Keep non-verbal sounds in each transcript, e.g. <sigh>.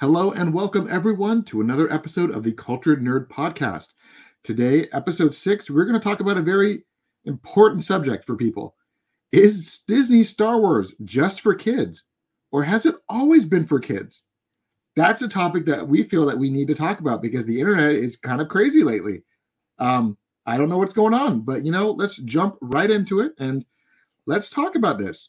Hello and welcome everyone to another episode of the Cultured Nerd Podcast. Today, episode six, we're going to talk about a very important subject for people. Is Disney Star Wars just for kids, or has it always been for kids? That's a topic that we feel that we need to talk about because the internet is kind of crazy lately. Um, I don't know what's going on, but you know, let's jump right into it and let's talk about this.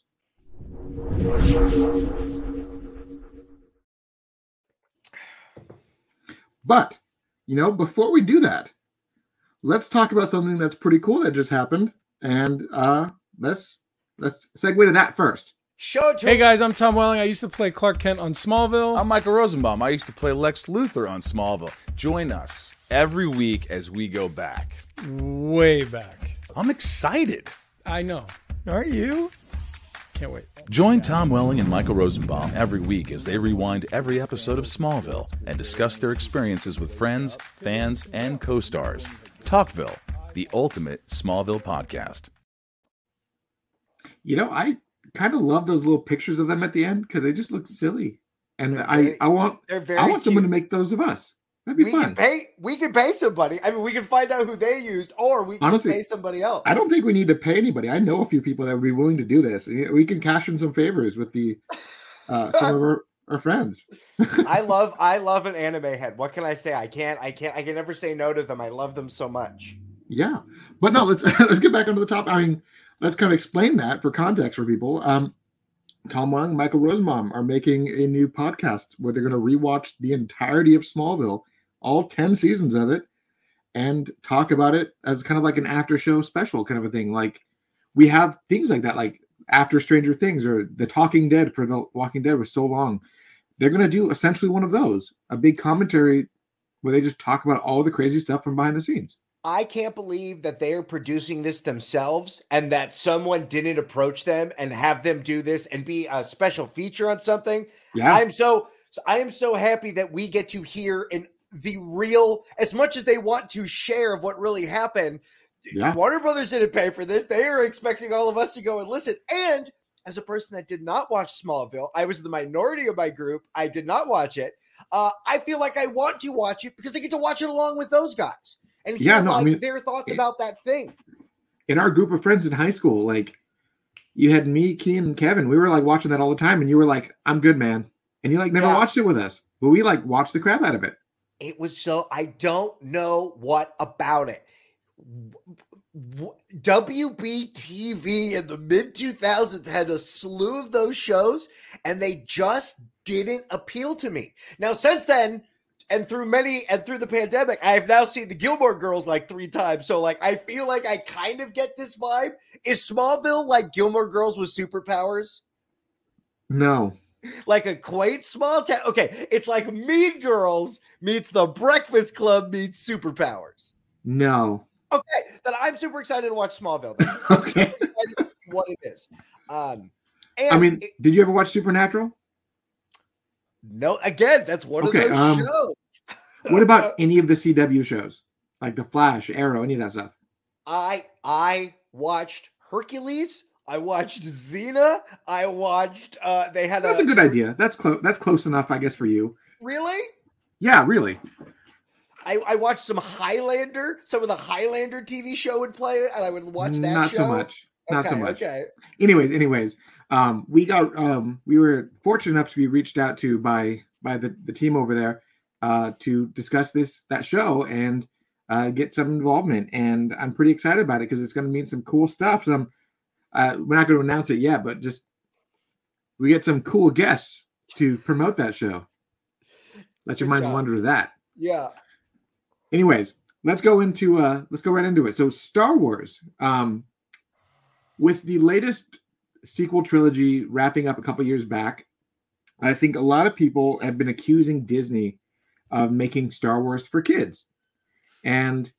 But, you know, before we do that, let's talk about something that's pretty cool that just happened. And uh let's let's segue to that first. Show it to Hey guys, I'm Tom Welling. I used to play Clark Kent on Smallville. I'm Michael Rosenbaum. I used to play Lex Luthor on Smallville. Join us every week as we go back. way back. I'm excited. I know. Aren't you? Can't wait. Join Tom Welling and Michael Rosenbaum every week as they rewind every episode of Smallville and discuss their experiences with friends, fans, and co stars. Talkville, the ultimate Smallville podcast. You know, I kind of love those little pictures of them at the end because they just look silly. And They're I, very- I want very I want someone to make those of us. That'd be we fun. can pay we can pay somebody. I mean we can find out who they used or we can Honestly, pay somebody else. I don't think we need to pay anybody. I know a few people that would be willing to do this. We can cash in some favors with the uh, <laughs> some of our, our friends. I <laughs> love I love an anime head. What can I say? I can't I can't I can never say no to them. I love them so much. Yeah, but no, let's <laughs> let's get back onto the top. I mean, let's kind of explain that for context for people. Um, Tom Welling, Michael Rosenbaum are making a new podcast where they're going to rewatch the entirety of Smallville, all ten seasons of it, and talk about it as kind of like an after show special kind of a thing. Like we have things like that, like after Stranger Things or The Talking Dead for The Walking Dead was so long. They're going to do essentially one of those, a big commentary where they just talk about all the crazy stuff from behind the scenes. I can't believe that they are producing this themselves and that someone didn't approach them and have them do this and be a special feature on something. Yeah. I'm so so I am so happy that we get to hear in the real as much as they want to share of what really happened. Yeah. Warner Brothers didn't pay for this. They are expecting all of us to go and listen. And as a person that did not watch Smallville, I was the minority of my group. I did not watch it. Uh, I feel like I want to watch it because I get to watch it along with those guys and hear Yeah, no, I mean, their thoughts it- about that thing. in our group of friends in high school, like you had me, Keen, and Kevin. We were like watching that all the time, and you were like, "I'm good, man," and you like never Yeah. watched it with us, but we like watched the crap out of it. It was so I don't know what about it. WBTV in the mid 2000s had a slew of those shows and they just didn't appeal to me. Now since then and through many and through the pandemic I have now seen the Gilmore Girls like 3 times. So like I feel like I kind of get this vibe. Is Smallville like Gilmore Girls with superpowers? No, like a quaint small town. Okay, it's like Mean Girls meets The Breakfast Club meets superpowers. no. Okay, then I'm super excited to watch Smallville. <laughs> Okay. Excited to see what it is. Um, and I mean, it- did you ever watch Supernatural? no, again, that's one Okay, of those um, shows. What about <laughs> any of the CW shows, like The Flash, Arrow, any of that stuff? I I watched Hercules. I watched Xena. I watched. uh They had That's a good idea. That's close. That's close enough, I guess, for you. really. Yeah, really. I, I watched some Highlander. Some of the Highlander TV show would play, and I would watch that. Not show. so much. Not so much. Okay. anyways anyways um we got um we were fortunate enough to be reached out to by by the, the team over there uh to discuss this that show and uh get some involvement and i'm pretty excited about it because it's going to mean some cool stuff some uh we're not going to announce it yet but just we get some cool guests to promote that show let your Good minds job. wander to that Yeah. anyways let's go into uh let's go right into it so star wars um with the latest sequel trilogy wrapping up a couple years back i think a lot of people have been accusing disney of making star wars for kids and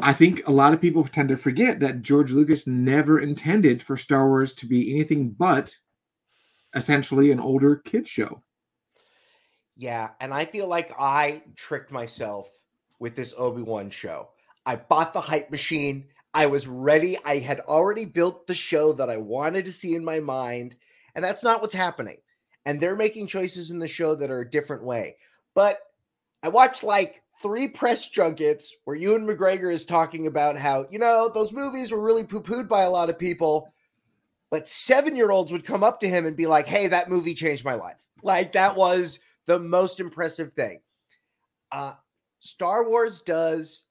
i think a lot of people tend to forget that george lucas never intended for star wars to be anything but essentially an older kid show Yeah, and I feel like I tricked myself with this Obi-Wan show. I bought the hype machine. I was ready. I had already built the show that I wanted to see in my mind, and that's not what's happening. and they're making choices in the show that are a different way. But I watched like three press junkets where Ewan McGregor is talking about how, you know, those movies were really poo pooed by a lot of people, but seven year olds would come up to him and be like, hey, that movie changed my life. Like, that was the most impressive thing. Uh, Star Wars does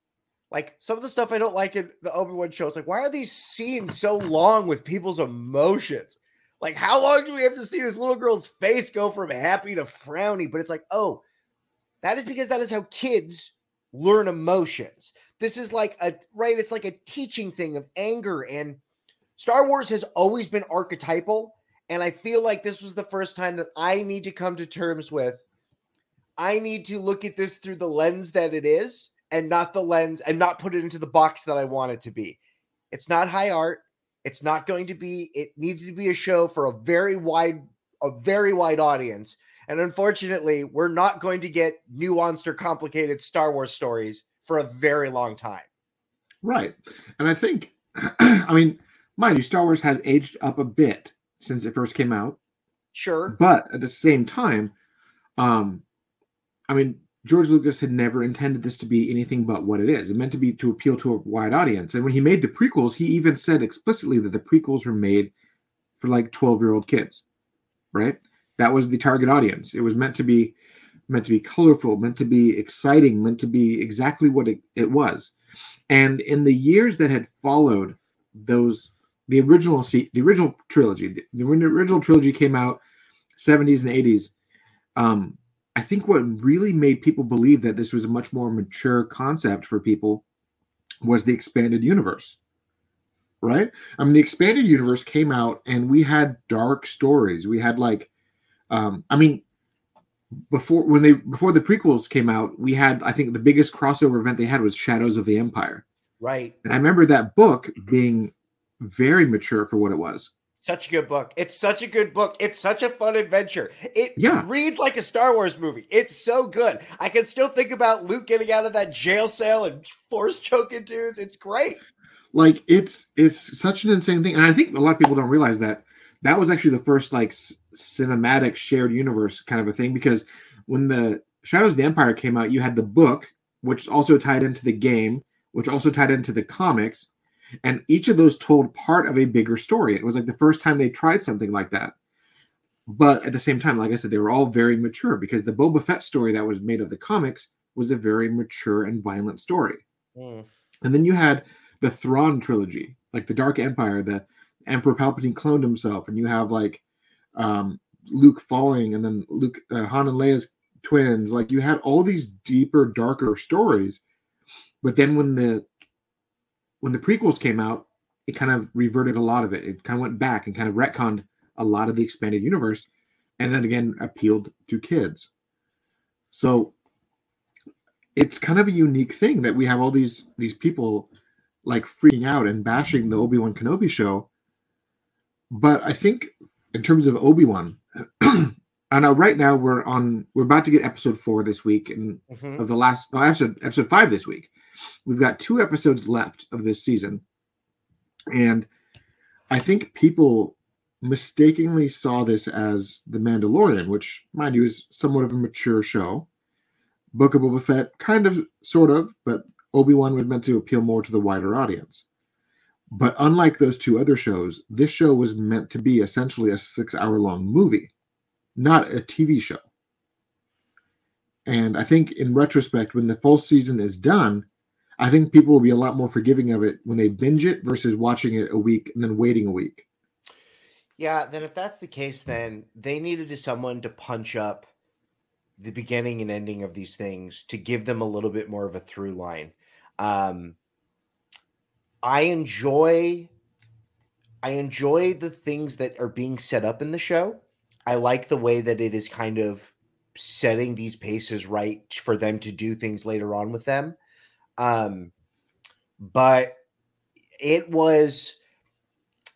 like some of the stuff I don't like in the Obi Wan shows. Like, why are these scenes so long with people's emotions? Like, how long do we have to see this little girl's face go from happy to frowny? But it's like, oh, that is because that is how kids learn emotions. This is like a right, it's like a teaching thing of anger. And Star Wars has always been archetypal. And I feel like this was the first time that I need to come to terms with I need to look at this through the lens that it is and not the lens and not put it into the box that I want it to be. It's not high art. It's not going to be, it needs to be a show for a very wide, a very wide audience. And unfortunately, we're not going to get nuanced or complicated Star Wars stories for a very long time. Right. And I think, <clears throat> I mean, mind you, Star Wars has aged up a bit since it first came out. Sure. But at the same time, um, I mean, George Lucas had never intended this to be anything but what it is. It meant to be to appeal to a wide audience. And when he made the prequels, he even said explicitly that the prequels were made for like 12 year old kids, right? That was the target audience. It was meant to be meant to be colorful, meant to be exciting, meant to be exactly what it, it was. And in the years that had followed those, the original the original trilogy, the, the original trilogy came out 70s and 80s. Um, I think what really made people believe that this was a much more mature concept for people was the expanded universe. Right? I mean, the expanded universe came out and we had dark stories. We had like, um, I mean, before when they before the prequels came out, we had I think the biggest crossover event they had was Shadows of the Empire. Right. And I remember that book being very mature for what it was. Such a good book. It's such a good book. It's such a fun adventure. It yeah. reads like a Star Wars movie. It's so good. I can still think about Luke getting out of that jail cell and <laughs> force choking dudes. It's great. Like it's it's such an insane thing, and I think a lot of people don't realize that that was actually the first like cinematic shared universe kind of a thing because when the Shadows of the Empire came out, you had the book, which also tied into the game, which also tied into the comics, and each of those told part of a bigger story. It was like the first time they tried something like that. But at the same time, like I said, they were all very mature because the Boba Fett story that was made of the comics was a very mature and violent story. Mm. And then you had the Thrawn trilogy, like the Dark Empire, the Emperor Palpatine cloned himself, and you have like um, Luke falling, and then Luke, uh, Han and Leia's twins. Like you had all these deeper, darker stories. But then when the when the prequels came out, it kind of reverted a lot of it. It kind of went back and kind of retconned a lot of the expanded universe, and then again appealed to kids. So it's kind of a unique thing that we have all these these people like freaking out and bashing the Obi Wan Kenobi show. But I think in terms of Obi Wan, <clears throat> I know right now we're on we're about to get episode four this week and Mhm. of the last no, episode episode five this week. We've got two episodes left of this season, and I think people mistakenly saw this as the Mandalorian, which, mind you, is somewhat of a mature show. Book of Boba Fett, kind of, sort of, but Obi Wan was meant to appeal more to the wider audience. But unlike those two other shows, this show was meant to be essentially a six hour long movie, not a TV show. And I think in retrospect, when the full season is done, I think people will be a lot more forgiving of it when they binge it versus watching it a week and then waiting a week. Yeah, then if that's the case, then they needed someone to punch up the beginning and ending of these things to give them a little bit more of a through line. Um, I enjoy, I enjoy the things that are being set up in the show. I like the way that it is kind of setting these paces right for them to do things later on with them. Um, but it was,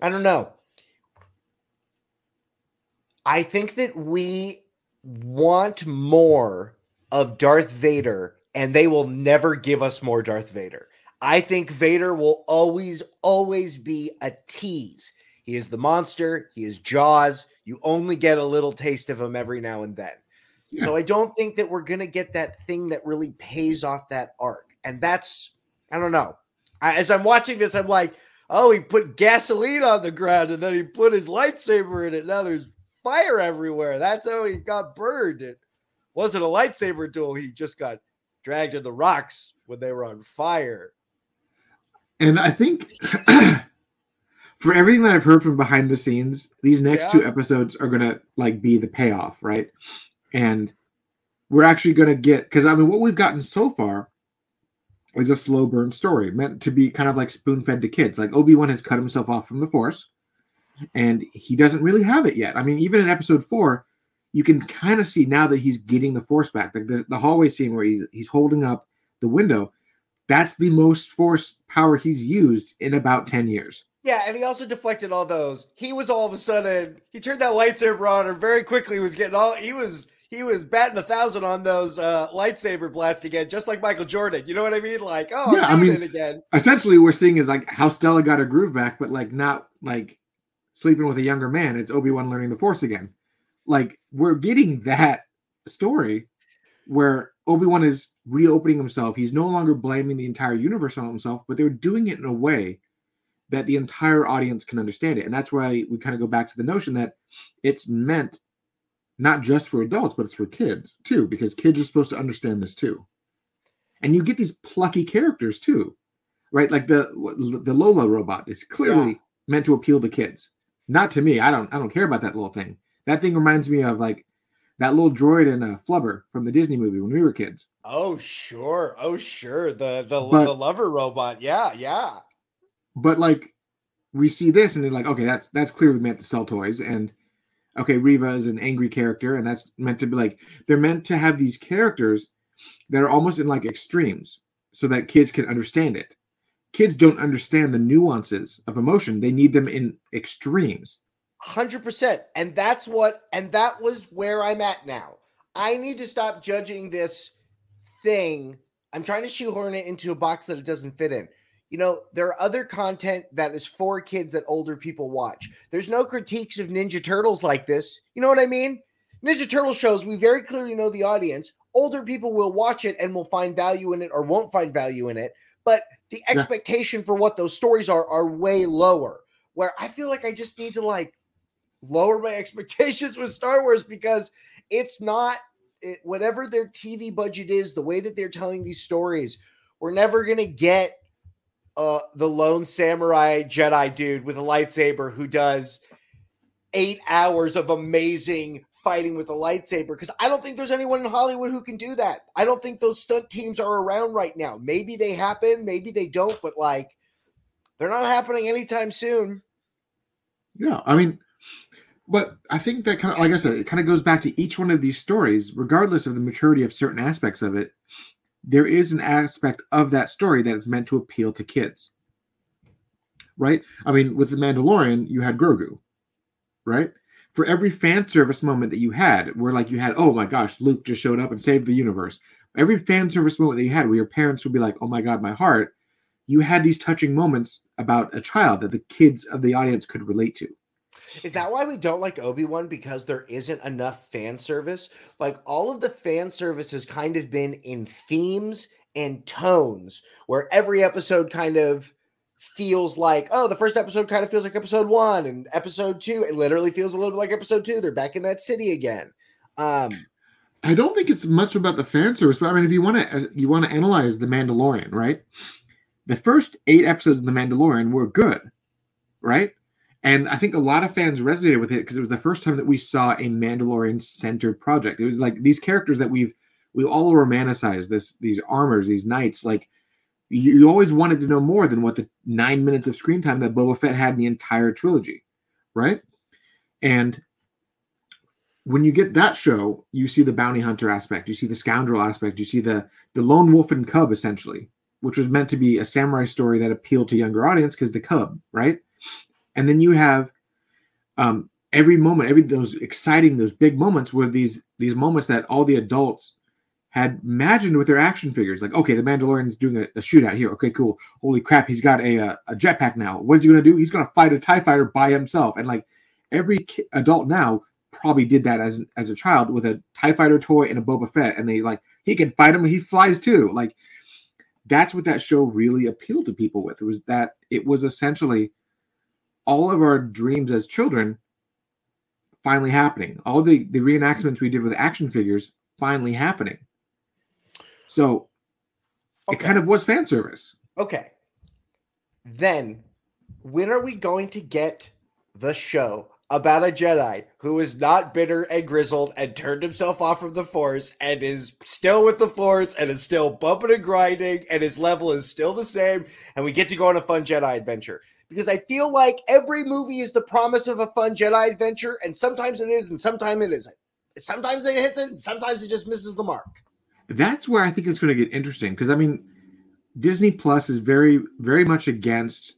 I don't know. I think that we want more of Darth Vader, and they will never give us more Darth Vader. I think Vader will always, always be a tease. He is the monster, he is Jaws. You only get a little taste of him every now and then. Yeah. So I don't think that we're going to get that thing that really pays off that arc. And that's, I don't know. I, as I'm watching this, I'm like, oh, he put gasoline on the ground and then he put his lightsaber in it. Now there's fire everywhere. That's how he got burned. It wasn't a lightsaber duel. He just got dragged in the rocks when they were on fire. And I think <clears throat> for everything that I've heard from behind the scenes, these next Yeah. two episodes are gonna like be the payoff, right? And we're actually gonna get because I mean what we've gotten so far is a slow burn story meant to be kind of like spoon fed to kids. Like Obi Wan has cut himself off from the Force, and he doesn't really have it yet. I mean, even in Episode Four, you can kind of see now that he's getting the Force back. Like the, the hallway scene where he's he's holding up the window. That's the most Force power he's used in about ten years. Yeah, and he also deflected all those. He was all of a sudden he turned that lightsaber on and very quickly was getting all he was he was batting a thousand on those uh lightsaber blasts again, just like Michael Jordan. You know what I mean? Like, oh, Yeah, I I'm doing mean- it again. essentially we're seeing is like how Stella got her groove back, but like not like sleeping with a younger man. It's Obi Wan learning the Force again. Like we're getting that story where Obi Wan is reopening himself. He's no longer blaming the entire universe on himself, but they're doing it in a way that the entire audience can understand it. And that's why we kind of go back to the notion that it's meant not just for adults, but it's for kids too, because kids are supposed to understand this too. And you get these plucky characters too right? Like the the Lola robot is clearly meant to appeal to kids. Not to me. I don't I don't care about that little thing. That thing reminds me of like that little droid in uh, Flubber from the Disney movie when we were kids. Oh sure, oh sure. The the But- the Lola robot. Yeah, yeah. But like we see this and they're like, okay, that's that's clearly meant to sell toys. And okay, Reva is an angry character, and that's meant to be like they're meant to have these characters that are almost in like extremes so that kids can understand it. Kids don't understand the nuances of emotion. They need them in extremes. Hundred percent. And that's what and that was where I'm at now. I need to stop judging this thing. I'm trying to shoehorn it into a box that it doesn't fit in. You know, there are other content that is for kids that older people watch. There's no critiques of Ninja Turtles like this. You know what I mean? Ninja Turtle shows, we very clearly know the audience. Older people will watch it and will find value in it or won't find value in it. But the Yeah. expectation for what those stories are are way lower. Where I feel like I just need to like lower my <laughs> expectations with Star Wars because it's not it, whatever their TV budget is, the way that they're telling these stories, we're never gonna get uh the lone samurai Jedi dude with a lightsaber who does eight hours of amazing fighting with a lightsaber because I don't think there's anyone in Hollywood who can do that. I don't think those stunt teams are around right now. Maybe they happen, maybe they don't, but like they're not happening anytime soon. Yeah, I mean, but I think that kind of, like I said, it kind of goes back to each one of these stories, regardless of the maturity of certain aspects of it. There is an aspect of that story that is meant to appeal to kids, right? I mean, with the Mandalorian, you had Grogu, right? For every fan service moment that you had, where like you had, oh my gosh, Luke just showed up and saved the universe. Every fan service moment that you had, where your parents would be like, oh my god, my heart. You had these touching moments about a child that the kids of the audience could relate to. Is that why we don't like Obi Wan? Because there isn't enough fan service? Like all of the fan service has kind of been in themes and tones, where every episode kind of feels like, oh, the first episode kind of feels like episode one, and episode two, it literally feels a little bit like episode two. They're back in that city again. Um, I don't think it's much about the fan service, but I mean, if you want to, you want to analyze the Mandalorian, right? The first eight episodes of the Mandalorian were good, right? And I think a lot of fans resonated with it because it was the first time that we saw a Mandalorian-centered project. It was like these characters that we've we all romanticized this these armors, these knights. Like you, you always wanted to know more than what the nine minutes of screen time that Boba Fett had in the entire trilogy, right? And when you get that show, you see the bounty hunter aspect, you see the scoundrel aspect, you see the the lone wolf and cub essentially, which was meant to be a samurai story that appealed to younger audience because the cub, right? And then you have um, every moment, every those exciting, those big moments were these these moments that all the adults had imagined with their action figures. Like, okay, the Mandalorian's doing a, a shootout here. Okay, cool. Holy crap, he's got a a, a jetpack now. What is he going to do? He's going to fight a Tie fighter by himself, and like every ki- adult now probably did that as as a child with a Tie Fighter toy and a Boba Fett, and they like he can fight him and he flies too. Like that's what that show really appealed to people with. It was that it was essentially all of our dreams as children finally happening. All the the reenactments we did with action figures finally happening. So it kind of was fan service. Okay. Then, when are we going to get the show about a Jedi who is not bitter and grizzled and turned himself off from the Force and is still with the Force and is still bumping and grinding and his level is still the same and we get to go on a fun Jedi adventure? Because I feel like every movie is the promise of a fun Jedi adventure, and sometimes it is, and sometimes it isn't. Sometimes it hits it, and sometimes it just misses the mark. That's where I think it's going to get interesting because I mean, Disney Plus is very, very much against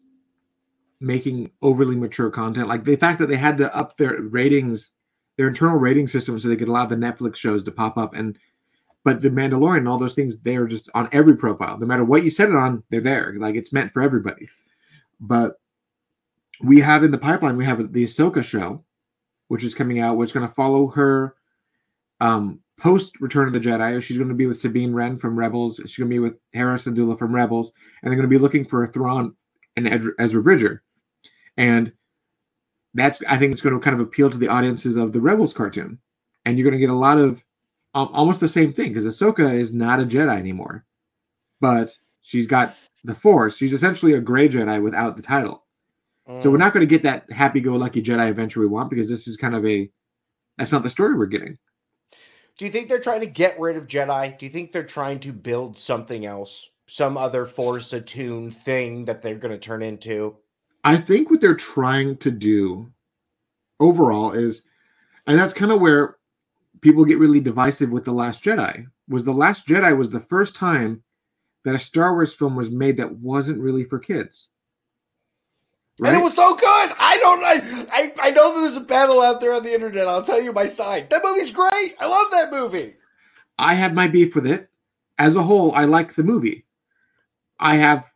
making overly mature content. Like the fact that they had to up their ratings, their internal rating system, so they could allow the Netflix shows to pop up. And but the Mandalorian and all those things, they are just on every profile. No matter what you set it on, they're there. Like it's meant for everybody. But we have in the pipeline, we have the Ahsoka show, which is coming out, which is going to follow her um, post Return of the Jedi. She's going to be with Sabine Wren from Rebels. She's going to be with Hera Syndulla from Rebels, and they're going to be looking for a Thrawn and Ezra, Ezra Bridger. And that's, I think, it's going to kind of appeal to the audiences of the Rebels cartoon, and you're going to get a lot of um, almost the same thing because Ahsoka is not a Jedi anymore, but she's got the Force. She's essentially a gray Jedi without the title. So we're mm. not going to get that happy-go-lucky Jedi adventure we want because this is kind of a that's not the story we're getting. Do you think they're trying to get rid of Jedi? Do you think they're trying to build something else, some other force attuned thing that they're going to turn into? I think what they're trying to do overall is, and that's kind of where people get really divisive with the Last Jedi. Was the Last Jedi was the first time that a Star Wars film was made that wasn't really for kids. And it was so good. I don't. I, I I know there's a battle out there on the internet. I'll tell you my side. That movie's great. I love that movie. I have my beef with it. As a whole, I like the movie. I have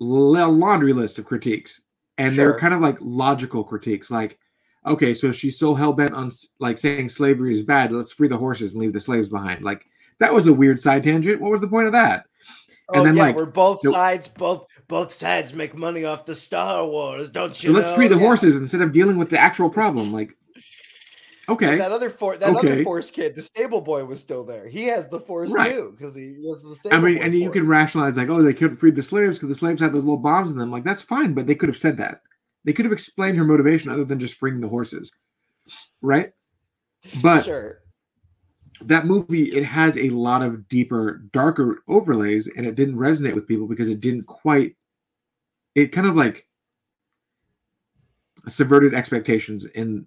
a laundry list of critiques, and Sure. they're kind of like logical critiques. Like, okay, so she's so hell bent on like saying slavery is bad. Let's free the horses and leave the slaves behind. Like, that was a weird side tangent. What was the point of that? Oh And then, yeah, like, where both the- sides both both sides make money off the Star Wars, don't So you? let's know? free the Yeah. horses instead of dealing with the actual problem. Like, <laughs> okay, That other for that other Okay. force kid, the stable boy, was still there. He has the force Right. too because he was the stable. I mean, and you can rationalize like, oh, they couldn't free the slaves because the slaves had those little bombs in them. Like, that's fine, but they could have said that. They could have explained her motivation other than just freeing the horses, right? But sure. That movie, it has a lot of deeper, darker overlays, and it didn't resonate with people because it didn't quite. It kind of like subverted expectations in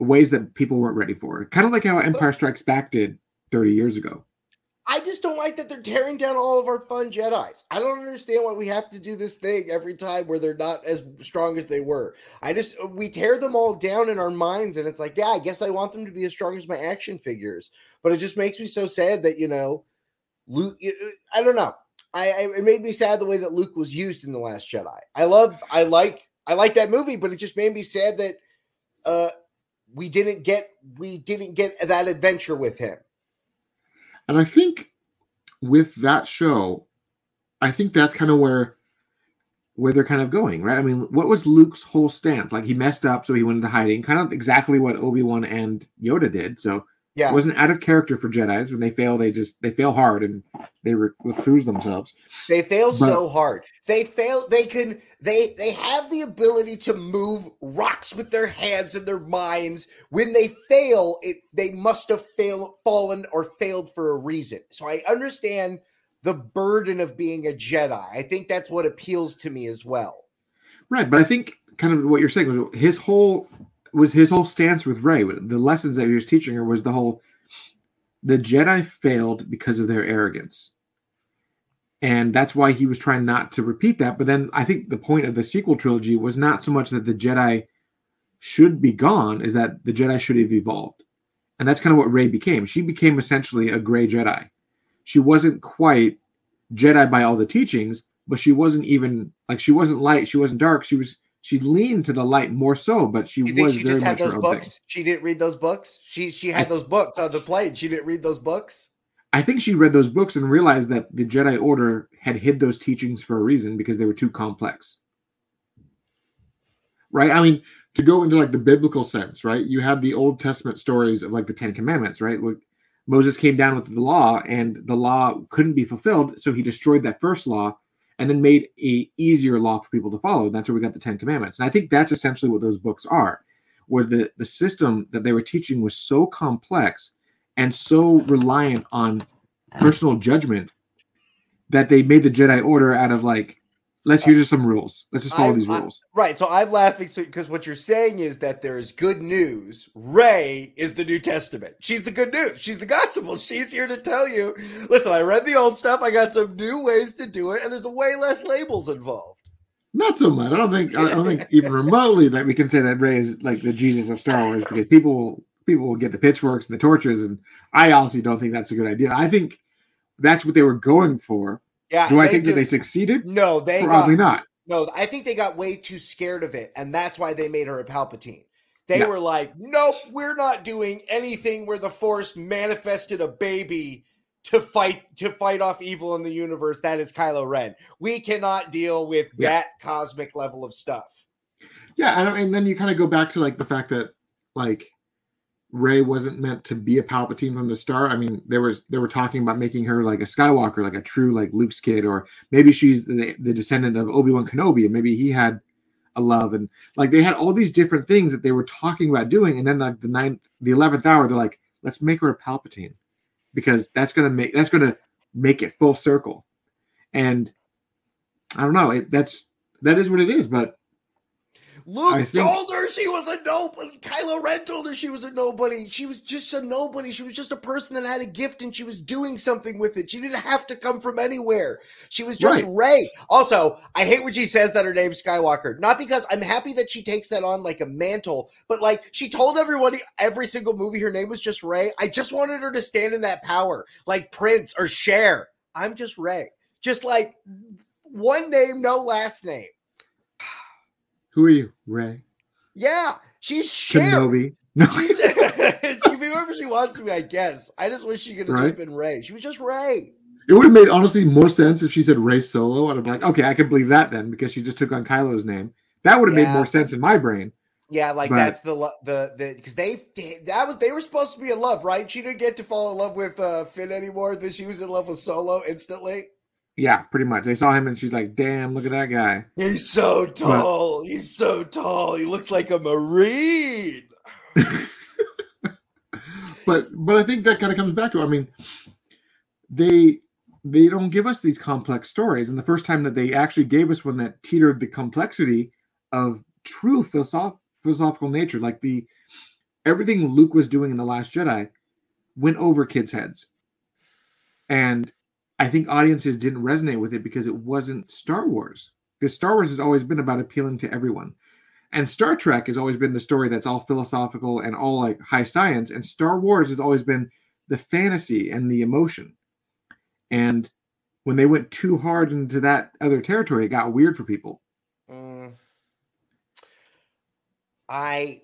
ways that people weren't ready for. Kind of like how Empire Strikes Back did 30 years ago. I just don't like that they're tearing down all of our fun Jedi's. I don't understand why we have to do this thing every time where they're not as strong as they were. I just we tear them all down in our minds, and it's like, yeah, I guess I want them to be as strong as my action figures. But it just makes me so sad that you know, Luke. I don't know. I, I it made me sad the way that Luke was used in the Last Jedi. I love, I like, I like that movie, but it just made me sad that uh we didn't get we didn't get that adventure with him. And I think with that show, I think that's kind of where where they're kind of going, right? I mean, what was Luke's whole stance? Like he messed up, so he went into hiding, kind of exactly what Obi-Wan and Yoda did. So Yeah, it wasn't out of character for Jedi's. When they fail, they just they fail hard and they re- recruise themselves. They fail But- so hard. They fail. They can. They they have the ability to move rocks with their hands and their minds. When they fail, it they must have failed, fallen, or failed for a reason. So I understand the burden of being a Jedi. I think that's what appeals to me as well. Right, but I think kind of what you're saying was his whole was his whole stance with Rey. The lessons that he was teaching her was the whole the Jedi failed because of their arrogance. And that's why he was trying not to repeat that. But then I think the point of the sequel trilogy was not so much that the Jedi should be gone, is that the Jedi should have evolved. And that's kind of what Rey became. She became essentially a gray Jedi. She wasn't quite Jedi by all the teachings, but she wasn't even like she wasn't light, she wasn't dark, she was she leaned to the light more so, but she You think was she very just had much her those own thing. books? She didn't read those books. She she had I- those books on the plane. She didn't read those books. I think she read those books and realized that the Jedi Order had hid those teachings for a reason because they were too complex. Right? I mean, to go into like the biblical sense, right? You have the Old Testament stories of like the Ten Commandments, right? Where Moses came down with the law and the law couldn't be fulfilled, so he destroyed that first law and then made a easier law for people to follow. And that's where we got the Ten Commandments. And I think that's essentially what those books are, where the, the system that they were teaching was so complex and so reliant on uh. personal judgment that they made the Jedi Order out of like, let's uh, here's just some rules. Let's just follow I'm- these I- rules. Right. So I'm laughing because what you're saying is that there is good news. Rey is the New Testament. She's the good news. She's the gospel. She's here to tell you. Listen, I read the old stuff. I got some new ways to do it, and there's way less labels involved. Not so much. I don't think. I don't think even remotely that we can say that Rey is like the Jesus of Star Wars because people will people will get the pitchforks and the torches, and I honestly don't think that's a good idea. I think that's what they were going for. Yeah. Do I think do- that they succeeded? No, they Probably got, not. No, I think they got way too scared of it, and that's why they made her a Palpatine. They were like, "Nope, we're not doing anything where the Force manifested a baby to fight to fight off evil in the universe. That is Kylo Ren. We cannot deal with Yeah. that cosmic level of stuff." Yeah, and then you kind of go back to like the fact that like Rey wasn't meant to be a Palpatine from the start. I mean, there was they were talking about making her like a Skywalker, like a true like Luke's kid, or maybe she's the, the descendant of Obi Wan Kenobi, and maybe he had a love, and like they had all these different things that they were talking about doing, and then like the ninth, the eleventh hour, they're like, let's make her a Palpatine because that's gonna make that's gonna make it full circle, and I don't know, it, that's that is what it is, but Luke think- told her she was a nobody. Kylo Ren told her she was a nobody. She was just a nobody. She was just a person that had a gift and she was doing something with it. She didn't have to come from anywhere. She was just Right. Rey. Also, I hate when she says that her name's Skywalker. Not because I'm happy that she takes that on like a mantle, but like she told everybody every single movie her name was just Rey. I just wanted her to stand in that power, like Prince or Cher. I'm just Rey. Just like one name, no last name. Who are you, Rey? Yeah, she's Cher. Kenobi. <laughs> No, She's, <laughs> she can be whoever she wants to be, I guess. I just wish she could have Right. just been Rey. She was just Rey. it would have made honestly more sense if she said Rey Solo. I'd be like, okay, I can believe that then because she just took on Kylo's name. That would have Yeah. made more sense in my brain. Yeah, like But- that's the the the because they that was they were supposed to be in love, right? She didn't get to fall in love with uh Finn anymore. Then she was in love with Solo instantly. Yeah, pretty much. They saw him and she's like, damn, look at that guy. He's so tall. He's so tall. He looks like a marine. <laughs> but but I think that kind of comes back to I mean, they they don't give us these complex stories. And the first time that they actually gave us one that teetered the complexity of true philosoph- philosophical nature, like the everything Luke was doing in the Last Jedi, went over kids' heads. And I think audiences didn't resonate with it because it wasn't Star Wars. Because Star Wars has always been about appealing to everyone. And Star Trek has always been the story that's all philosophical and all like high science. And Star Wars has always been the fantasy and the emotion. And when they went too hard into that other territory, it got weird for people. Mm. I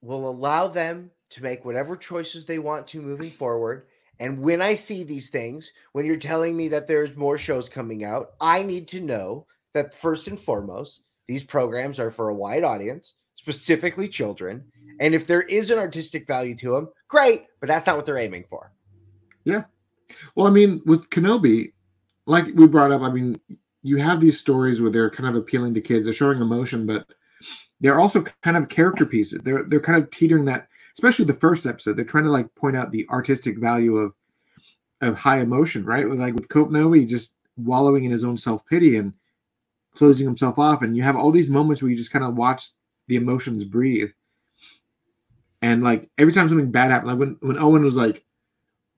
will allow them to make whatever choices they want to moving forward. And when I see these things, when you're telling me that there's more shows coming out, I need to know that first and foremost, these programs are for a wide audience, specifically children. And if there is an artistic value to them, great, but that's not what they're aiming for. Yeah. Well, I mean, with Kenobi, like we brought up, I mean, you have these stories where they're kind of appealing to kids, they're showing emotion, but they're also kind of character pieces. They're they're kind of teetering that, especially the first episode. They're trying to like point out the artistic value of of high emotion, right? Like with Kenobi, just wallowing in his own self pity and closing himself off, and you have all these moments where you just kind of watch the emotions breathe. And like every time something bad happened, like when when Owen was like,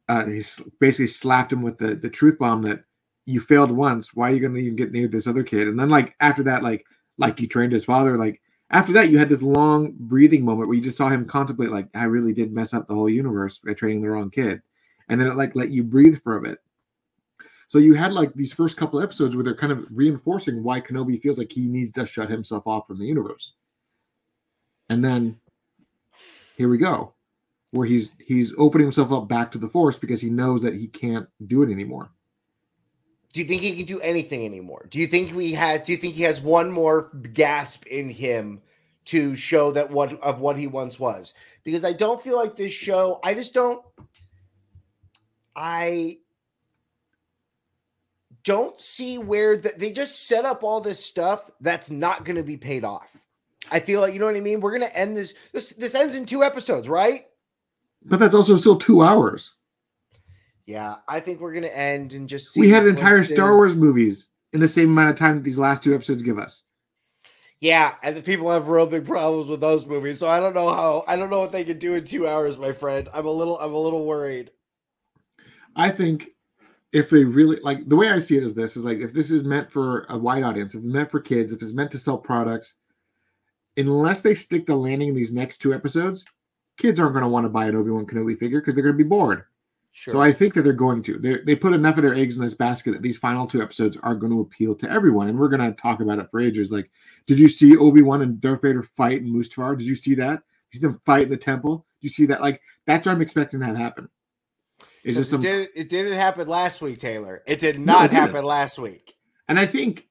uh, he basically slapped him with the the truth bomb that you failed once. Why are you going to even get near this other kid? And then like after that, like like you trained his father. Like after that, you had this long breathing moment where you just saw him contemplate, like I really did mess up the whole universe by training the wrong kid. And then it like let you breathe for a bit. So you had like these first couple episodes where they're kind of reinforcing why Kenobi feels like he needs to shut himself off from the universe. And then here we go, where he's he's opening himself up back to the Force because he knows that he can't do it anymore. Do you think he can do anything anymore? Do you think he has? Do you think he has one more gasp in him to show that what of what he once was? Because I don't feel like this show. I just don't. I don't see where the, they just set up all this stuff that's not going to be paid off. I feel like you know what I mean. We're going to end this. This this ends in two episodes, right? But that's also still two hours. Yeah, I think we're going to end and just. We had entire. Star Wars movies in the same amount of time that these last two episodes give us. Yeah, and the people have real big problems with those movies. So I don't know how. I don't know what they can do in two hours, my friend. I'm a little. I'm a little worried. I think if they really like the way I see it is this is like if this is meant for a wide audience, if it's meant for kids, if it's meant to sell products, unless they stick the landing in these next two episodes, kids aren't going to want to buy an Obi Wan Kenobi figure because they're going to be bored. Sure. So I think that they're going to. They they put enough of their eggs in this basket that these final two episodes are going to appeal to everyone, and we're going to talk about it for ages. Like, did you see Obi Wan and Darth Vader fight in Mustafar? Did you see that? Did you see them fight in the temple? Did you see that? Like, that's what I'm expecting to happen. It's just it, some did, it didn't happen last week, Taylor. It did No, it happen last week. And I think,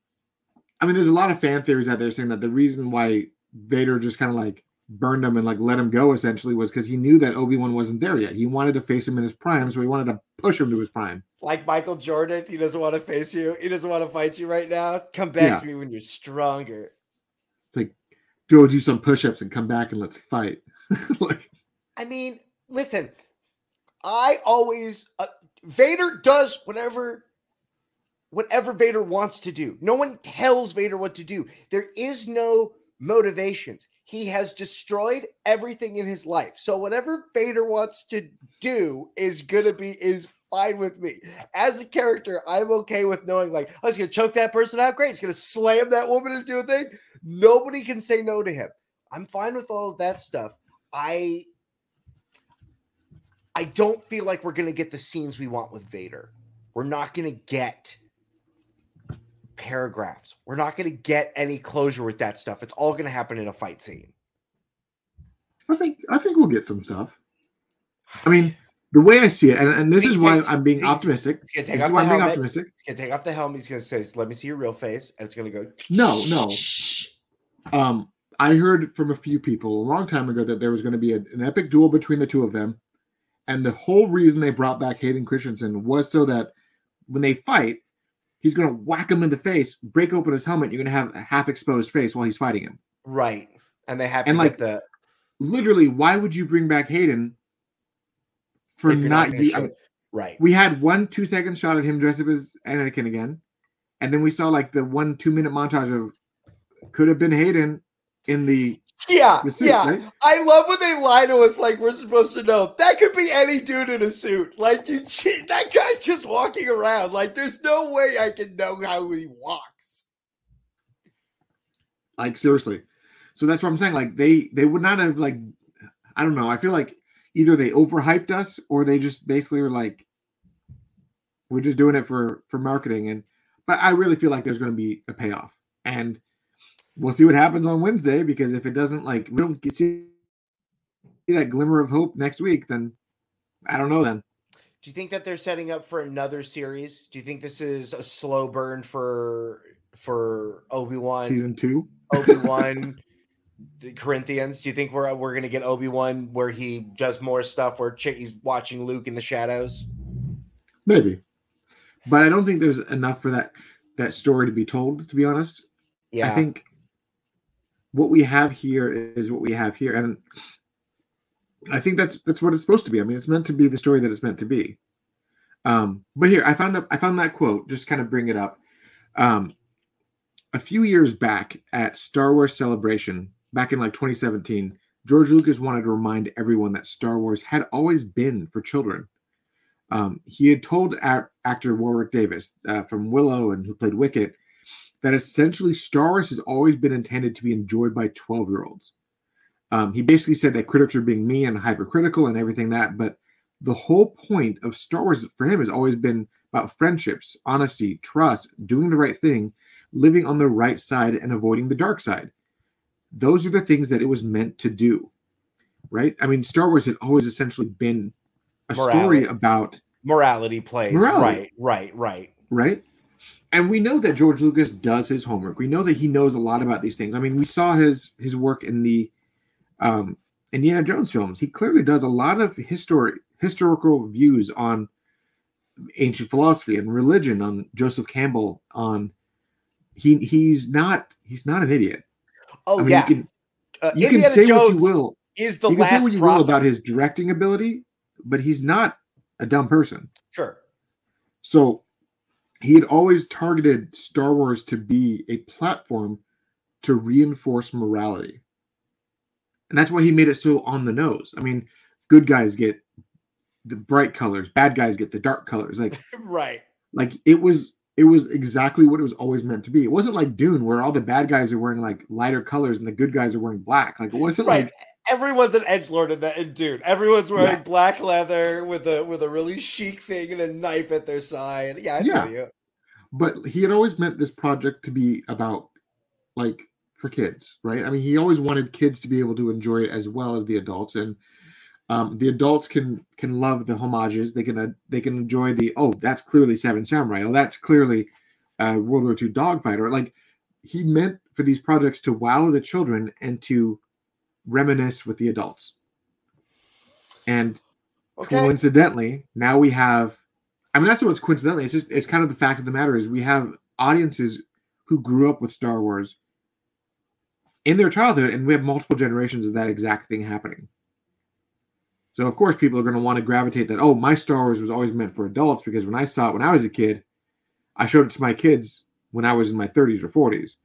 I mean, there's a lot of fan theories out there saying that the reason why Vader just kind of like burned him and like let him go essentially was because he knew that Obi Wan wasn't there yet. He wanted to face him in his prime, so he wanted to push him to his prime. Like Michael Jordan, he doesn't want to face you. He doesn't want to fight you right now. Come back Yeah. to me when you're stronger. It's like, go do some push ups and come back and let's fight. <laughs> like, I mean, listen, I always uh, Vader does whatever whatever Vader wants to do. No one tells Vader what to do. There is no motivations. He has destroyed everything in his life. So whatever Vader wants to do is to be is fine with me. As a character, I'm okay with knowing like, oh, he's going to choke that person out. Great. He's to slam that woman into a thing. Nobody can say no to him. I'm fine with all of that stuff. I I don't feel like we're to get the scenes we want with Vader. We're not to get paragraphs. We're not going to get any closure with that stuff. It's all going to happen in a fight scene. I think I think we'll get some stuff. I mean, <sighs> the way I see it, and, and this He is why I'm being optimistic. He's going to This take is off why the I'm being helmet. optimistic. He's going to take off the helmet. He's going to say, "Let me see your real face," and it's going to go. No, no. Um, I heard from a few people a long time ago that there was going to be a- an epic duel between the two of them, and the whole reason they brought back Hayden Christensen was so that when they fight, he's going to whack him in the face, break open his helmet. You're going to have a half exposed face while he's fighting him. Right, and they have And, to like, the Literally, why would you bring back Hayden for not? you- I mean, right. we had one two second shot of him dressed up as Anakin again, and then we saw like the one two minute montage of could have been Hayden in the, Yeah, suit, yeah. right? I love when they lie to us like we're supposed to know. That could be any dude in a suit. Like you, cheat that guy's just walking around. Like there's no way I can know how he walks. Like seriously. So that's what I'm saying. Like they they would not have like I don't know. I feel like either they overhyped us or they just basically were like we're just doing it for for marketing and but I really feel like there's going to be a payoff and we'll see what happens on Wednesday because if it doesn't like we don't see that glimmer of hope next week then I don't know then. Do you think that they're setting up for another series? Do you think this is a slow burn for for Obi Wan? Season 2. Obi Wan, <laughs> the Corinthians. Do you think we're we're gonna get Obi Wan where he does more stuff where he's watching Luke in the shadows? Maybe. But I don't think there's enough for that that story to be told to be honest. Yeah, I think what we have here is what we have here, and I think that's that's what it's supposed to be. I mean, it's meant to be the story that it's meant to be. Um, but here, I found up, I found that quote. Just kind of bring it up. Um, a few years back at Star Wars Celebration, back in like 2017, George Lucas wanted to remind everyone that Star Wars had always been for children. Um, he had told actor Warwick Davis uh, from Willow and who played Wicket that essentially Star Wars has always been intended to be enjoyed by 12 year olds. Um, he basically said that critics are being mean and hypercritical and everything that, but the whole point of Star Wars for him has always been about friendships, honesty, trust, doing the right thing, living on the right side, and avoiding the dark side. Those are the things that it was meant to do, right? I mean, Star Wars had always essentially been a story about Morality plays. Morality. Right, right, right. right? And we know that George Lucas does his homework. We know that he knows a lot about these things. I mean, we saw his his work in the um, Indiana Jones films. He clearly does a lot of history historical views on ancient philosophy and religion. On Joseph Campbell. On he he's not he's not an idiot. Oh I mean, yeah. you can Uh, you Indiana can say Jones what you will. is the You can last say what you will about his directing ability, but he's not a dumb person. Sure. So he had always targeted Star Wars to be a platform to reinforce morality. And that's why he made it so on the nose. I mean, good guys get the bright colors, bad guys get the dark colors. Like <laughs> Right. like it was it was exactly what it was always meant to be. It wasn't like Dune where all the bad guys are wearing like lighter colors and the good guys are wearing black. Like it wasn't Right. like Everyone's an edge lord in that, in dude. Everyone's wearing Yeah. black leather with a with a really chic thing and a knife at their side. Yeah, I Yeah. you. but he had always meant this project to be about like for kids right i mean he always wanted kids to be able to enjoy it as well as the adults and um, the adults can can love the homages they can uh, they can enjoy the oh that's clearly seven samurai oh that's clearly uh, world war ii dogfighter like he meant for these projects to wow the children and to reminisce with the adults. And Okay. coincidentally now we have i mean that's what's coincidentally it's just it's kind of the fact of the matter is we have audiences who grew up with star wars in their childhood and we have multiple generations of that exact thing happening. So of course people are going to want to gravitate that oh my star wars was always meant for adults because when i saw it when i was a kid i showed it to my kids when i was in my 30s or 40s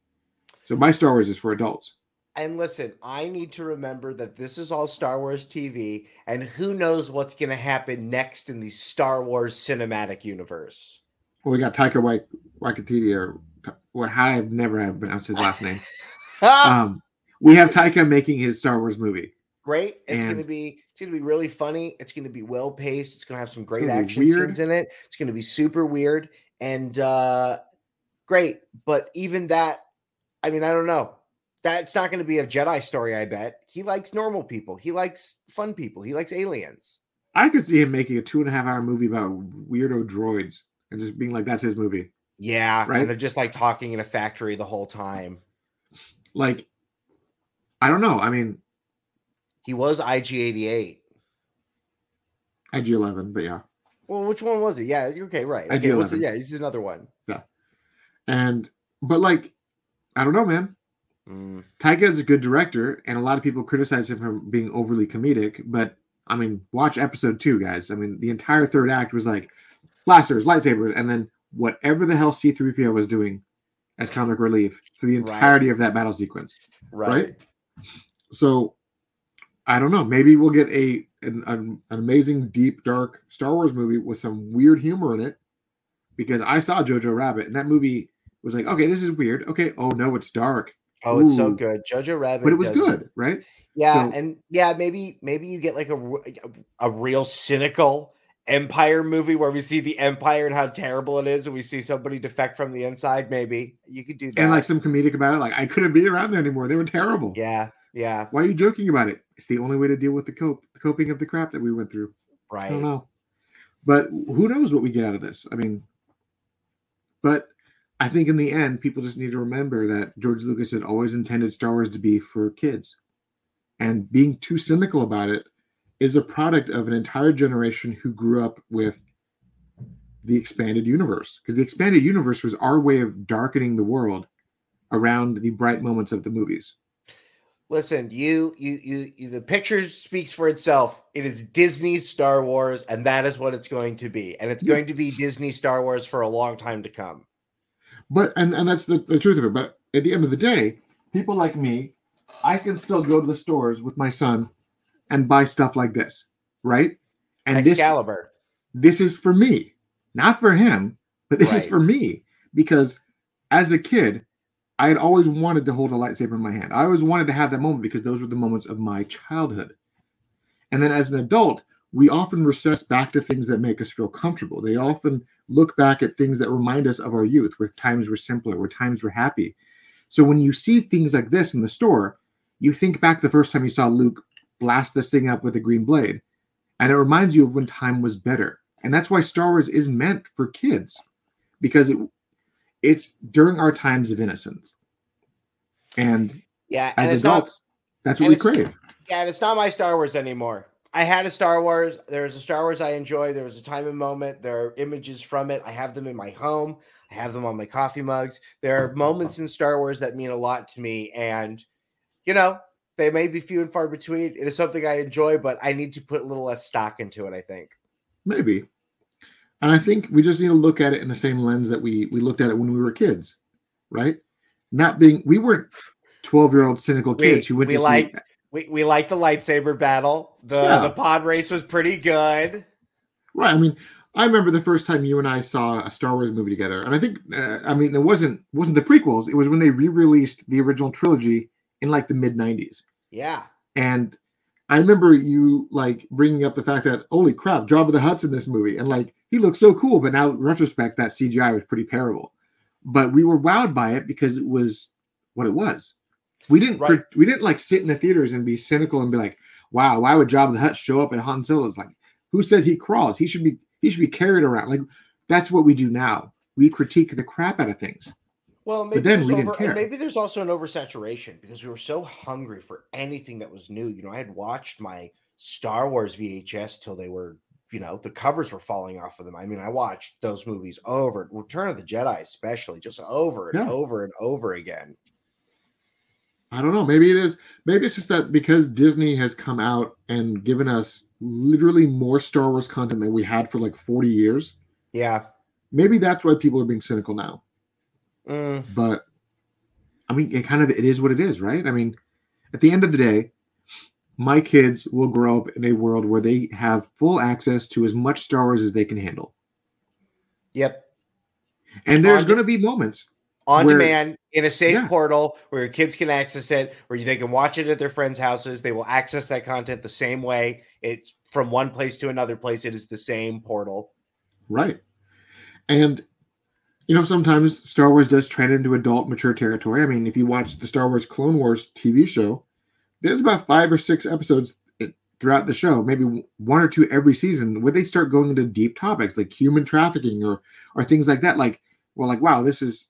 so my star wars is for adults And listen, I need to remember that this is all Star Wars TV, and who knows what's going to happen next in the Star Wars cinematic universe. well we got taika Wai- waititi or what i've never had pronounced his last name <laughs> um, we have Taika making his Star Wars movie. great! It's going to be it's going to be really funny. It's going to be well paced. It's going to have some great action scenes in it. It's going to be super weird and uh great. But even that, I mean, I don't know. That's not going to be a Jedi story. I bet he likes normal people. He likes fun people. He likes aliens. I could see him making a two and a half hour movie about weirdo droids and just being like, "That's his movie." Yeah, Right. and they're just like talking in a factory the whole time. Like, I don't know. I mean, He was IG88. IG Eleven, but yeah. Well, which one was it? Yeah, you're okay, right. IG Okay, what's the- 11. yeah, he's another one. Yeah. And but like, I don't know, man. Mm, Taika is a good director, and a lot of people criticize him for being overly comedic. But I mean, watch episode two, guys. I mean, the entire third act was like blasters, lightsabers, and then whatever the hell C-3PO was doing as comic relief for the Right. entirety of that battle sequence. right. Right. So I don't know. Maybe we'll get a an, an, an amazing, deep, dark Star Wars movie with some weird humor in it. Because I saw Jojo Rabbit, and that movie was like, okay, this is weird. Okay, oh no, it's dark, Oh, it's so good. Jojo Rabbit. but it was does- good, right? Yeah, So- and yeah, maybe maybe you get like a a real cynical Empire movie where we see the Empire and how terrible it is, and we see somebody defect from the inside. Maybe you could do that. And like some comedic about it, like I couldn't be around there anymore. They were terrible. yeah, yeah, Why are you joking about it? It's the only way to deal with the cope, the coping of the crap that we went through. Right. I don't know. But who knows what we get out of this? I mean, but I think in the end, people just need to remember that George Lucas had always intended Star Wars to be for kids. And being too cynical about it is a product of an entire generation who grew up with the expanded universe. Because the expanded universe was our way of darkening the world around the bright moments of the movies. Listen, you, you, you, you, the picture speaks for itself. It is Disney's Star Wars, and that is what it's going to be. And it's Yeah. going to be Disney Star Wars for a long time to come. But and and that's the, the truth of it. But at the end of the day, people like me, I can still go to the stores with my son and buy stuff like this, right? And this Excalibur. this is for me, not for him, but this is for me because as a kid, I had always wanted to hold a lightsaber in my hand. I always wanted to have that moment because those were the moments of my childhood. And then as an adult, we often recess back to things that make us feel comfortable. They often look back at things that remind us of our youth, where times were simpler, where times were happy. So when you see things like this in the store, you think back the first time you saw Luke blast this thing up with a green blade, and it reminds you of when time was better. And that's why Star Wars is meant for kids, because it it's during our times of innocence. And Yeah, and as it's not adults, that's what we crave. Yeah, and it's not my Star Wars anymore. I had a Star Wars. There's a Star Wars I enjoy. There was a time and moment. There are images from it. I have them in my home. I have them on my coffee mugs. There are moments in Star Wars that mean a lot to me. And, you know, they may be few and far between. It is something I enjoy, but I need to put a little less stock into it, I think. Maybe. And I think we just need to look at it in the same lens that we we looked at it when we were kids, right? Not being we weren't 12 year old cynical We- kids who went we to see We, we liked the lightsaber battle. The, Yeah. the pod race was pretty good. right. I mean, I remember the first time you and I saw a Star Wars movie together, and I think uh, I mean it wasn't wasn't the prequels. It was when they re-released the original trilogy in like the mid 90s. Yeah. And I remember you like bringing up the fact that holy crap, Jabba the Hutt's in this movie, and like he looks so cool. But now, in retrospect, that CGI was pretty terrible. But we were wowed by it because it was what it was. We didn't Right. we didn't like sit in the theaters and be cynical and be like, wow, why would Jabba the Hutt show up at Han Solo's? Like, who says he crawls? He should be he should be carried around. Like that's what we do now. We critique the crap out of things. Well, maybe then there's we didn't over, care. maybe there's also an oversaturation because we were so hungry for anything that was new. You know, I had watched my Star Wars VHS till they were, you know, the covers were falling off of them. I mean, I watched those movies over, Return of the Jedi especially, just over and Yeah. over and over again. I don't know. Maybe it is. Maybe it's just that because Disney has come out and given us literally more Star Wars content than we had for like 40 years. Yeah. Maybe that's why people are being cynical now. Mm, But I mean, it kind of it is what it is, right? I mean, at the end of the day, my kids will grow up in a world where they have full access to as much Star Wars as they can handle. yep. And there's going to be moments. On Where- demand in a safe Yeah. portal where your kids can access it, where they can watch it at their friends' houses. They will access that content the same way. It's from one place to another place. It is the same portal. Right. And you know, sometimes Star Wars does trend into adult mature territory. I mean, if you watch the Star Wars Clone Wars TV show, there's about five or six episodes eh, throughout the show, maybe one or two every season, where they start going into deep topics like human trafficking or or things like that. Like, well, like, wow, this is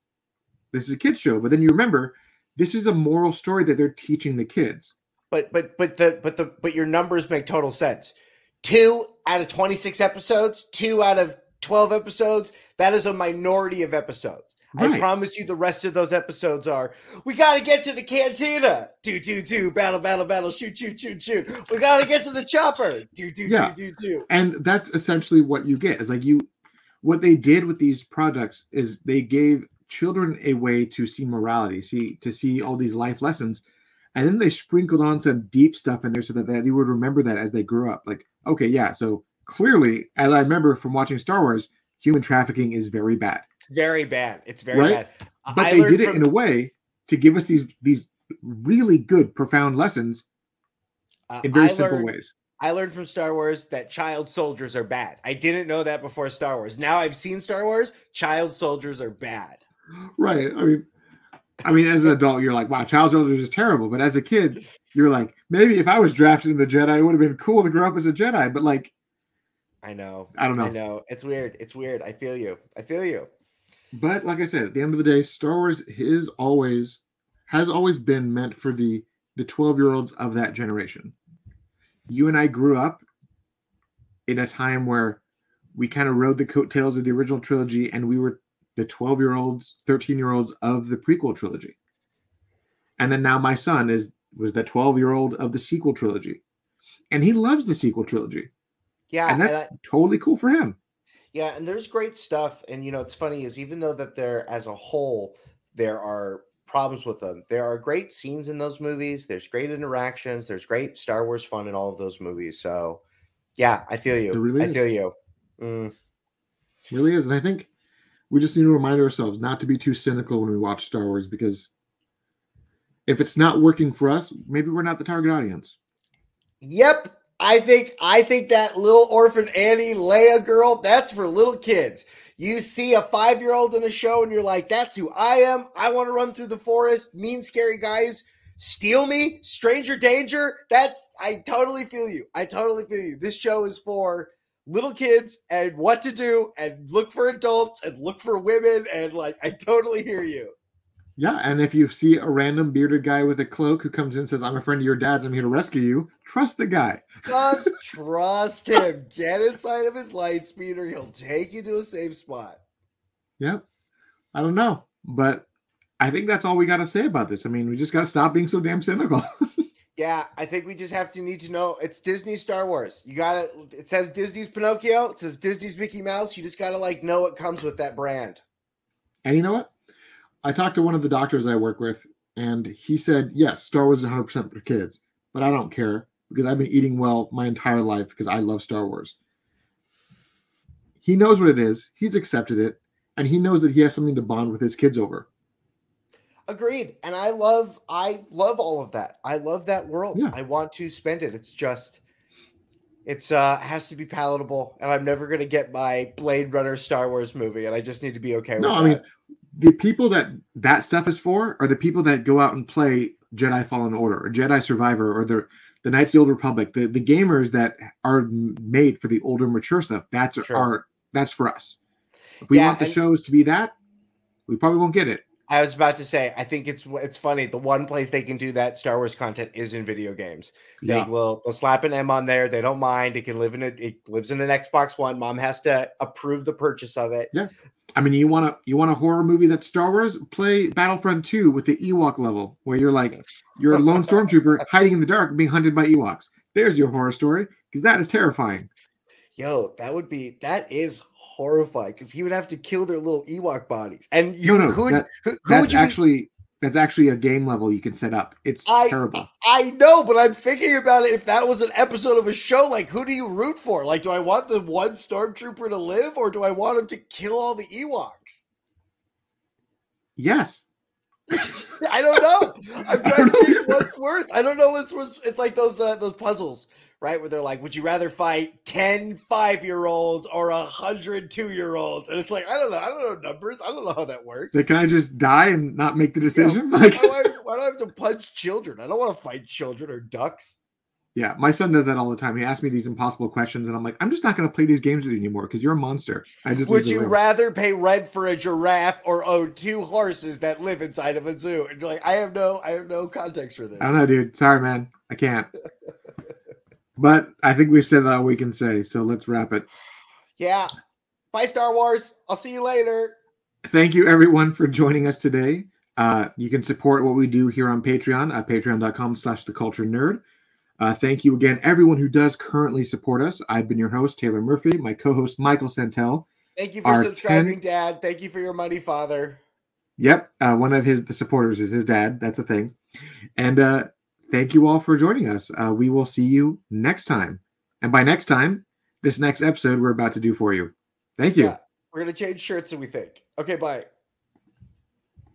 this is a kids show. But then you remember this is a moral story that they're teaching the kids. But but but the but the but your numbers make total sense. Two out of 26 episodes, two out of 12 episodes, that is a minority of episodes. I promise you the rest of those episodes are we gotta get to the cantina. Do do do battle, battle, battle, shoot, shoot, shoot, shoot. We gotta get to the chopper. Do do Yeah. do do do. and that's essentially what you get is like you what they did with these products is they gave children a way to see morality see to see all these life lessons and then they sprinkled on some deep stuff in there so that they, would remember that as they grew up like okay yeah so clearly as i remember from watching star wars human trafficking is very bad It's very bad. It's very Right? bad. But I they did it from- in a way to give us these these really good profound lessons uh, in very I simple learned- ways I learned from Star Wars that child soldiers are bad. I didn't know that before Star Wars. Now I've seen Star Wars. Child soldiers are bad. Right. I mean, I mean, as an adult, you're like, wow, child soldiers is terrible. But as a kid, you're like, maybe if I was drafted in the Jedi, it would have been cool to grow up as a Jedi. But like, I know. I don't know. I know. It's weird. It's weird. I feel you. I feel you. but like I said, at the end of the day, Star Wars is always has always been meant for the the 12 year olds of that generation. You and I grew up in a time where we kind of rode the coattails of the original trilogy, and we were the 12 year olds, 13 year olds of the prequel trilogy. And then now my son is was the 12 year old of the sequel trilogy. And he loves the sequel trilogy. Yeah. and and that's I- totally cool for him. yeah. And there's great stuff. And, you know, it's funny is even though that there, as a whole, there are problems with them, there are great scenes in those movies. There's great interactions. There's great Star Wars fun in all of those movies. So, yeah, I feel you. Really I feel you. Mm, really is. And I think we just need to remind ourselves not to be too cynical when we watch Star Wars because if it's not working for us, maybe we're not the target audience. Yep. I think I think that little orphan Annie Leia girl, that's for little kids. You see a five year old in a show and you're like, that's who I am. I want to run through the forest, mean, scary guys. Steal me, stranger danger. That's I totally feel you. I totally feel you. This show is for little kids and what to do and look for adults and look for women and like I totally hear you. Yeah, and if you see a random bearded guy with a cloak who comes in and says, I'm a friend of your dad's, I'm here to rescue you, trust the guy. <laughs> Just trust him. Get inside of his light speeder. He'll take you to a safe spot. Yep. I don't know. But I think that's all we got to say about this. I mean, we just got to stop being so damn cynical. <laughs> yeah, I think we just have to need to know it's Disney Star Wars. You got it. it says Disney's Pinocchio, it says Disney's Mickey Mouse. You just got to like know what comes with that brand. And you know what? I talked to one of the doctors I work with, and he said, yes, Star Wars is 100% for kids, but I don't care because I've been eating well my entire life because I love Star Wars. He knows what it is, he's accepted it, and he knows that he has something to bond with his kids over. Agreed. And I love I love all of that. I love that world. Yeah. I want to spend it. It's just it's uh has to be palatable and I'm never going to get my Blade Runner Star Wars movie and I just need to be okay No, I that. mean, the people that that stuff is for are the people that go out and play Jedi Fallen Order or Jedi Survivor or the the Knights of the Old Republic, the, the gamers that are made for the older mature stuff. That's Sure. our that's for us. If we Yeah, want the and- shows to be that, we probably won't get it. I was about to say, I think it's it's funny. The one place they can do that Star Wars content is in video games. They Yeah. will they'll slap an M on there. They don't mind. It can live in a it lives in an Xbox One. Mom has to approve the purchase of it. Yeah, I mean, you want to you want a horror movie that's Star Wars? Play Battlefront 2 with the Ewok level, where you're like you're a lone stormtrooper <laughs> hiding in the dark, being hunted by Ewoks. There's your horror story because that is terrifying. Yo, that would be that is horrifying because he would have to kill their little Ewok bodies. And you No, no, who, that- who, That's you be- actually that's actually a game level you can set up. It's I- terrible. I know, but I'm thinking about it. If that was an episode of a show, like who do you root for? Like, do I want the one stormtrooper to live, or do I want him to kill all the Ewoks? Yes. <laughs> I don't know. I'm <laughs> trying to think what's worse. I don't know what's worse. It's like those uh, those puzzles, right? Where they're like, would you rather fight 10 five year olds or a hundred two year olds? And it's like, I don't know. I don't know numbers. I don't know how that works. So can I just die and not make the decision? Like, why, do I, <laughs> why do I have to punch children? I don't want to fight children or ducks. yeah, my son does that all the time. He asks me these impossible questions, and I'm like, I'm just not going to play these games with you anymore because you're a monster. I just Would you room. rather pay rent for a giraffe or own two horses that live inside of a zoo? And you're like, I have no, I have no context for this. I don't know, dude. Sorry, man. I can't. <laughs> but I think we've said all we can say, so let's wrap it. Yeah. Bye, Star Wars. I'll see you later. Thank you, everyone, for joining us today. Uh, you can support what we do here on Patreon at patreon.com slash the cultured nerd. Uh, thank you again, everyone who does currently support us. I've been your host, Taylor Murphy, my co-host, Michael Santel. Thank you for subscribing, 10 Dad. Thank you for your money, Father. Yep, uh, one of his the supporters is his dad. That's a thing. And uh, thank you all for joining us. Uh, we will see you next time. And by next time, this next episode we're about to do for you. Thank you. Yeah. We're gonna change shirts, and we think. Okay, bye.